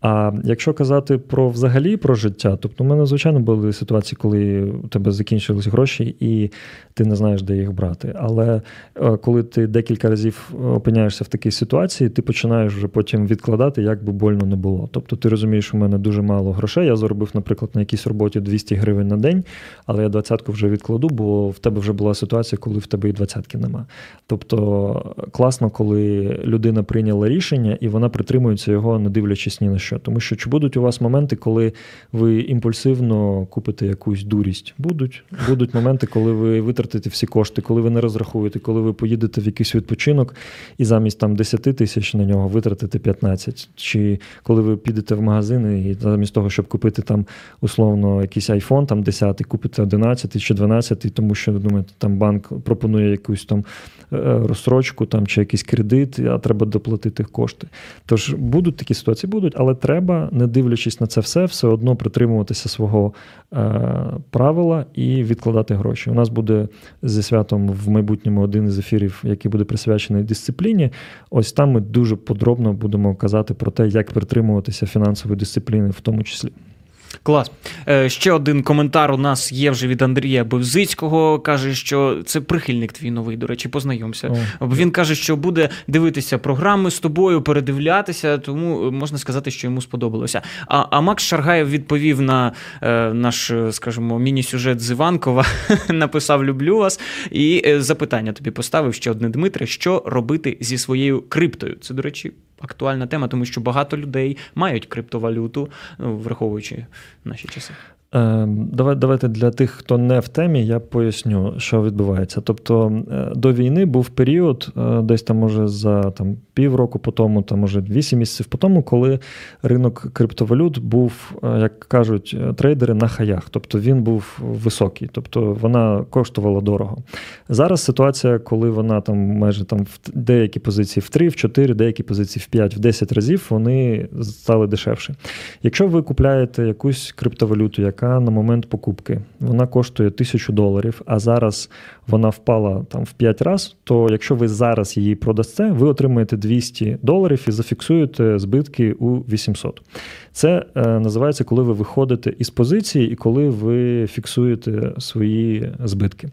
А якщо казати про взагалі про життя, тобто у мене, звичайно, були ситуації, коли у тебе закінчились гроші, і ти не знаєш, де їх брати. Але е, коли ти декілька разів опиняєшся в такій ситуації, ти починаєш вже потім відкладати, як би больно не було. Тобто ти розумієш, в мене дуже мало грошей. Я заробив, наприклад, на якійсь роботі 200 гривень на день, але я двадцятку вже відкладу, бо в тебе вже була ситуація, коли в тебе і двадцятки нема. Тобто класно, коли людина прийняла рішення і вона притримується його, не дивлячись ні на що що. Тому що чи будуть у вас моменти, коли ви імпульсивно купите якусь дурість? Будуть. Будуть моменти, коли ви витратите всі кошти, коли ви не розрахуєте, коли ви поїдете в якийсь відпочинок і замість там 10 тисяч на нього витратите 15. Чи коли ви підете в магазин і замість того, щоб купити там условно якийсь iPhone, там 10, купите 11 чи 12, тому що думаєте, там банк пропонує якусь там е, розсрочку там, чи якийсь кредит, а треба доплатити кошти. Тож будуть такі ситуації, будуть, але треба, не дивлячись на це все, все одно притримуватися свого е, правила і відкладати гроші. У нас буде зі святом в майбутньому один із ефірів, який буде присвячений дисципліні. Ось там ми дуже подробно будемо казати про те, як притримуватися фінансової дисципліни, в тому числі. Клас. Е, Ще один коментар у нас є вже від Андрія Бевзицького. Каже, що це прихильник твій новий, до речі, познайомся. О. Він каже, що буде дивитися програми з тобою, передивлятися, тому е, можна сказати, що йому сподобалося. А, а Макс Шаргаєв відповів на е, наш, е, скажімо, міні-сюжет з Іванкова, написав Люблю вас. І запитання тобі поставив ще одне Дмитре: що робити зі своєю криптою? Це, до речі, актуальна тема, тому що багато людей мають криптовалюту, ну, враховуючи наші часи. Е, Давай, давайте для тих, хто не в темі, я поясню, що відбувається. Тобто е, до війни був період, е, десь там, може, за там, півроку по тому, там, може, вісім місяців по тому, коли ринок криптовалют був, е, як кажуть трейдери, на хаях. Тобто він був високий, тобто вона коштувала дорого. Зараз ситуація, коли вона там майже там в деякі позиції в 3, в 4, деякі позиції в 5, в 10 разів вони стали дешевше. Якщо ви купляєте якусь криптовалюту, яка на момент покупки. Вона коштує тисячу доларів, а зараз вона впала там в 5 разів, то якщо ви зараз її продасте, ви отримаєте 200 доларів і зафіксуєте збитки у 800. Це е, називається, коли ви виходите із позиції і коли ви фіксуєте свої збитки.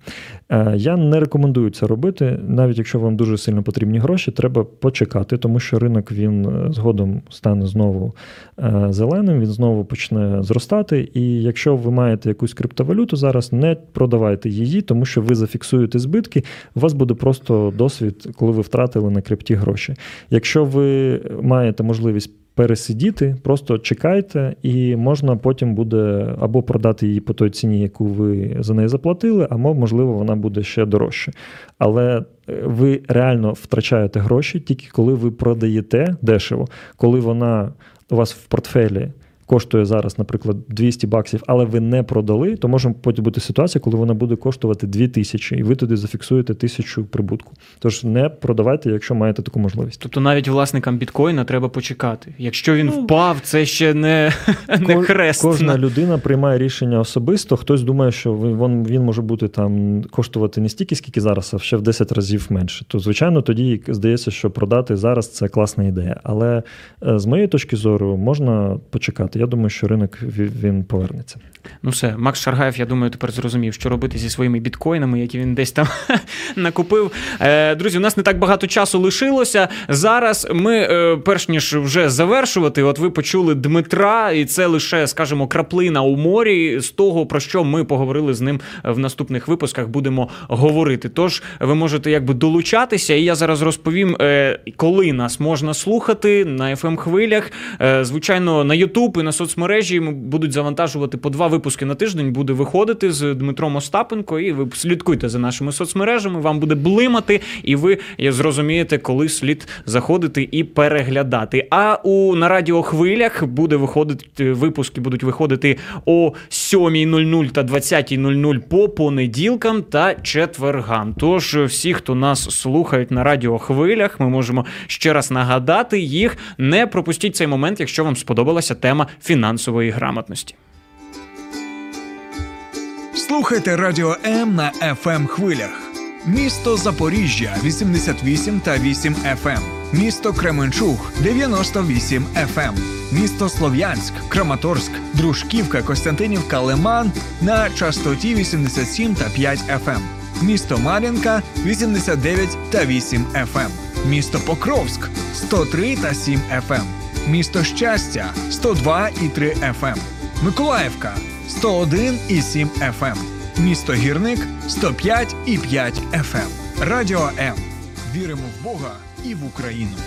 Е, я не рекомендую це робити, навіть якщо вам дуже сильно потрібні гроші, треба почекати, тому що ринок він е, згодом стане знову е, зеленим, він знову почне зростати. І якщо ви маєте якусь криптовалюту зараз, не продавайте її, тому що ви зафіксуєте збитки. У вас буде просто досвід, коли ви втратили на крипті гроші. Якщо ви маєте можливість пересидіти, просто чекайте, і можна потім буде або продати її по той ціні, яку ви за неї заплатили, або, можливо, вона буде ще дорожче. Але е, ви реально втрачаєте гроші тільки коли ви продаєте дешево, коли вона у вас в портфелі. Коштує зараз, наприклад, 200 баксів, але ви не продали, то може потім бути ситуація, коли вона буде коштувати 2000, і ви туди зафіксуєте тисячу прибутку. Тож не продавайте, якщо маєте таку можливість. Тобто навіть власникам біткоїна треба почекати. Якщо він Ну, впав, це ще не, не хрест. Кожна людина приймає рішення особисто. Хтось думає, що він, він- він може бути там коштувати не стільки, скільки зараз, а ще в 10 разів менше. То, звичайно, тоді здається, що продати зараз це класна ідея. Але е, з моєї точки зору можна почекати. Я думаю, що ринок він повернеться. Ну все, Макс Шаргаєв, я думаю, тепер зрозумів, що робити зі своїми біткоїнами, які він десь там накупив. Е, друзі, у нас не так багато часу лишилося. Зараз ми, е, перш ніж вже завершувати, от ви почули Дмитра, і це лише, скажімо, краплина у морі з того, про що ми поговорили з ним в наступних випусках, будемо говорити. Тож ви можете якби долучатися, і я зараз розповім, е, коли нас можна слухати на fm хвилях. Е, звичайно, на YouTube і на соцмережі ми будуть завантажувати по два випуски на тиждень. Буде виходити з Дмитром Остапенко. І ви слідкуйте за нашими соцмережами. Вам буде блимати, і ви зрозумієте, коли слід заходити і переглядати. А у на радіохвилях буде виходити випуски, будуть виходити о 7.00 та 20.00 по понеділкам та четвергам. Тож всі, хто нас слухають на радіохвилях, ми можемо ще раз нагадати їх. Не пропустіть цей момент, якщо вам сподобалася тема фінансової грамотності. Слухайте Радіо М на fm хвилях. Місто Запоріжжя 88 та 8 FM. Місто Кременчуг 98 FM. Місто Слов'янськ, Краматорськ, Дружківка, Костянтинівка, Лиман на частоті 87 та 5 FM. Місто Мар'їнка 89 та 8 FM. Місто Покровськ 103 та 7 FM. Місто Щастя 102 і 3 FM. Миколаївка 101 і 7 FM. Місто Гірник 105 і 5 FM. Радіо М. Віримо в Бога і в Україну.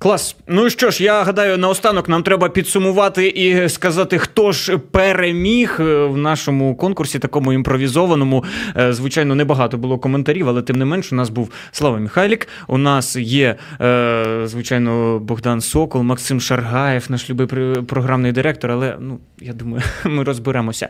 Клас. Ну що ж, я гадаю, наостанок нам треба підсумувати і сказати, хто ж переміг е, в нашому конкурсі, такому імпровізованому. Е, Звичайно, небагато було коментарів, але тим не менш, у нас був Слава Михайлік. У нас є, е, звичайно, Богдан Сокол, Максим Шаргаєв, наш любий програмний директор. Але ну, я думаю, ми розберемося.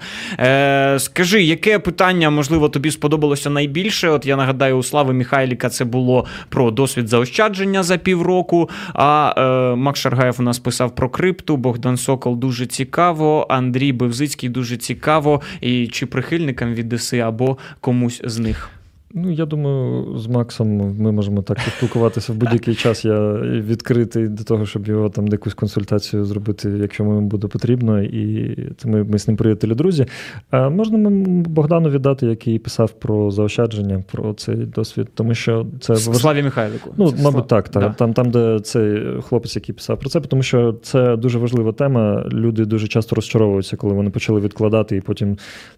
Скажи, яке питання, можливо, тобі сподобалося найбільше? От я нагадаю, у Слави Михайліка це було про досвід заощадження за півроку. А е, Макс Шаргаєв у нас писав про крипту, Богдан Сокол дуже цікаво, Андрій Бевзицький дуже цікаво. І чи прихильникам від ДСИ або комусь з них. Ну, я думаю, з Максом ми можемо так спілкуватися в будь-який час. Я відкритий до того, щоб його там якусь консультацію зробити, якщо йому буде потрібно, і ми, ми з ним приятелі друзі. А можна ми Богдану віддати, який писав про заощадження, про цей досвід, тому що це Славі Михайлику. Ну, Це мабуть, Слав- так. так. Да. Там, там, де цей хлопець, який писав про це, тому що це дуже важлива тема. Люди дуже часто розчаровуються, коли вони почали відкладати, і потім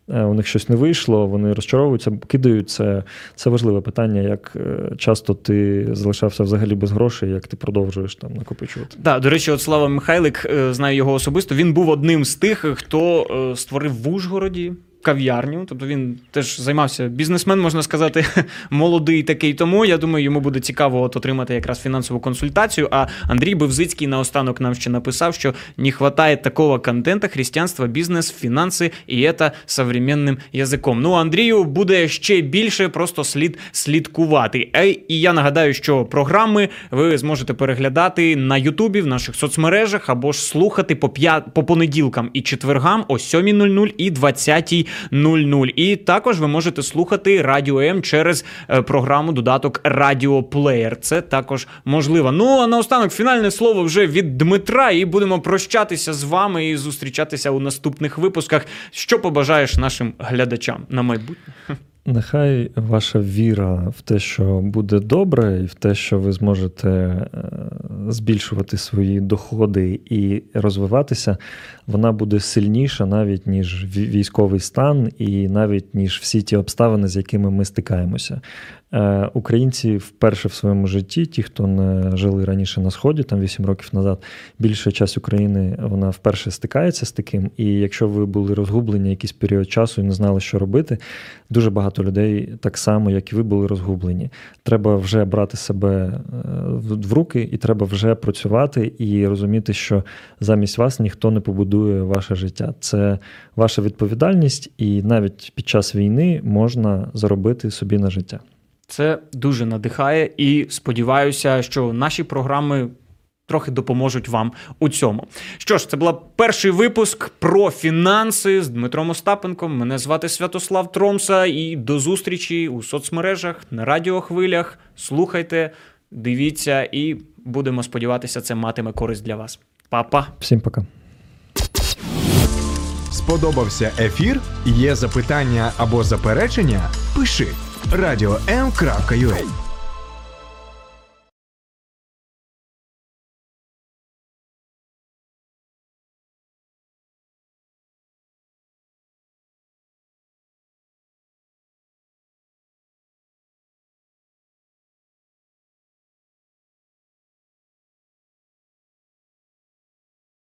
е, у них щось не вийшло. Вони розчаровуються, кидають це. Це важливе питання, як е, часто ти залишався взагалі без грошей, як ти продовжуєш там накопичувати. Да, до речі, от Слава Михайлик, е, знаю його особисто. Він був одним з тих, хто е, створив в Ужгороді. Кав'ярню, тобто він теж займався бізнесмен, можна сказати, молодий такий. Тому я думаю, йому буде цікаво от отримати якраз фінансову консультацію. А Андрій Бевзицький наостанок нам ще написав, що не вистачає такого контента християнства, бізнес, фінанси, і це современним язиком. Ну, Андрію буде ще більше, просто слід слідкувати. Е, І я нагадаю, що програми ви зможете переглядати на Ютубі, в наших соцмережах або ж слухати по, п'я... по понеділкам і четвергам о 7.00 і 20.00. І також ви можете слухати Радіо М через е, програму додаток Радіо Плеєр. Це також можливо. Ну а наостанок фінальне слово вже від Дмитра, і будемо прощатися з вами і зустрічатися у наступних випусках. Що побажаєш нашим глядачам на майбутнє? Нехай ваша віра в те, що буде добре, і в те, що ви зможете е, збільшувати свої доходи і розвиватися, вона буде сильніша навіть ніж військовий стан, і навіть ніж всі ті обставини, з якими ми стикаємося. Е, Українці вперше в своєму житті, ті, хто не жили раніше на сході, там 8 років назад, більша часть України вона вперше стикається з таким. І якщо ви були розгублені якийсь період часу і не знали, що робити, дуже багато людей так само, як і ви, були розгублені. Треба вже брати себе е, в в руки, і треба вже працювати і розуміти, що замість вас ніхто не побудує ваше життя. Це ваша відповідальність, і навіть під час війни можна заробити собі на життя. Це дуже надихає, і сподіваюся, що наші програми. Трохи допоможуть вам у цьому. Що ж, це був перший випуск про фінанси з Дмитром Остапенком. Мене звати Святослав Тромса. І до зустрічі у соцмережах на радіохвилях. Слухайте, дивіться, і будемо сподіватися, це матиме користь для вас. Па-па! Всім пока. Сподобався ефір? Є запитання або заперечення? Пиши радіом.ua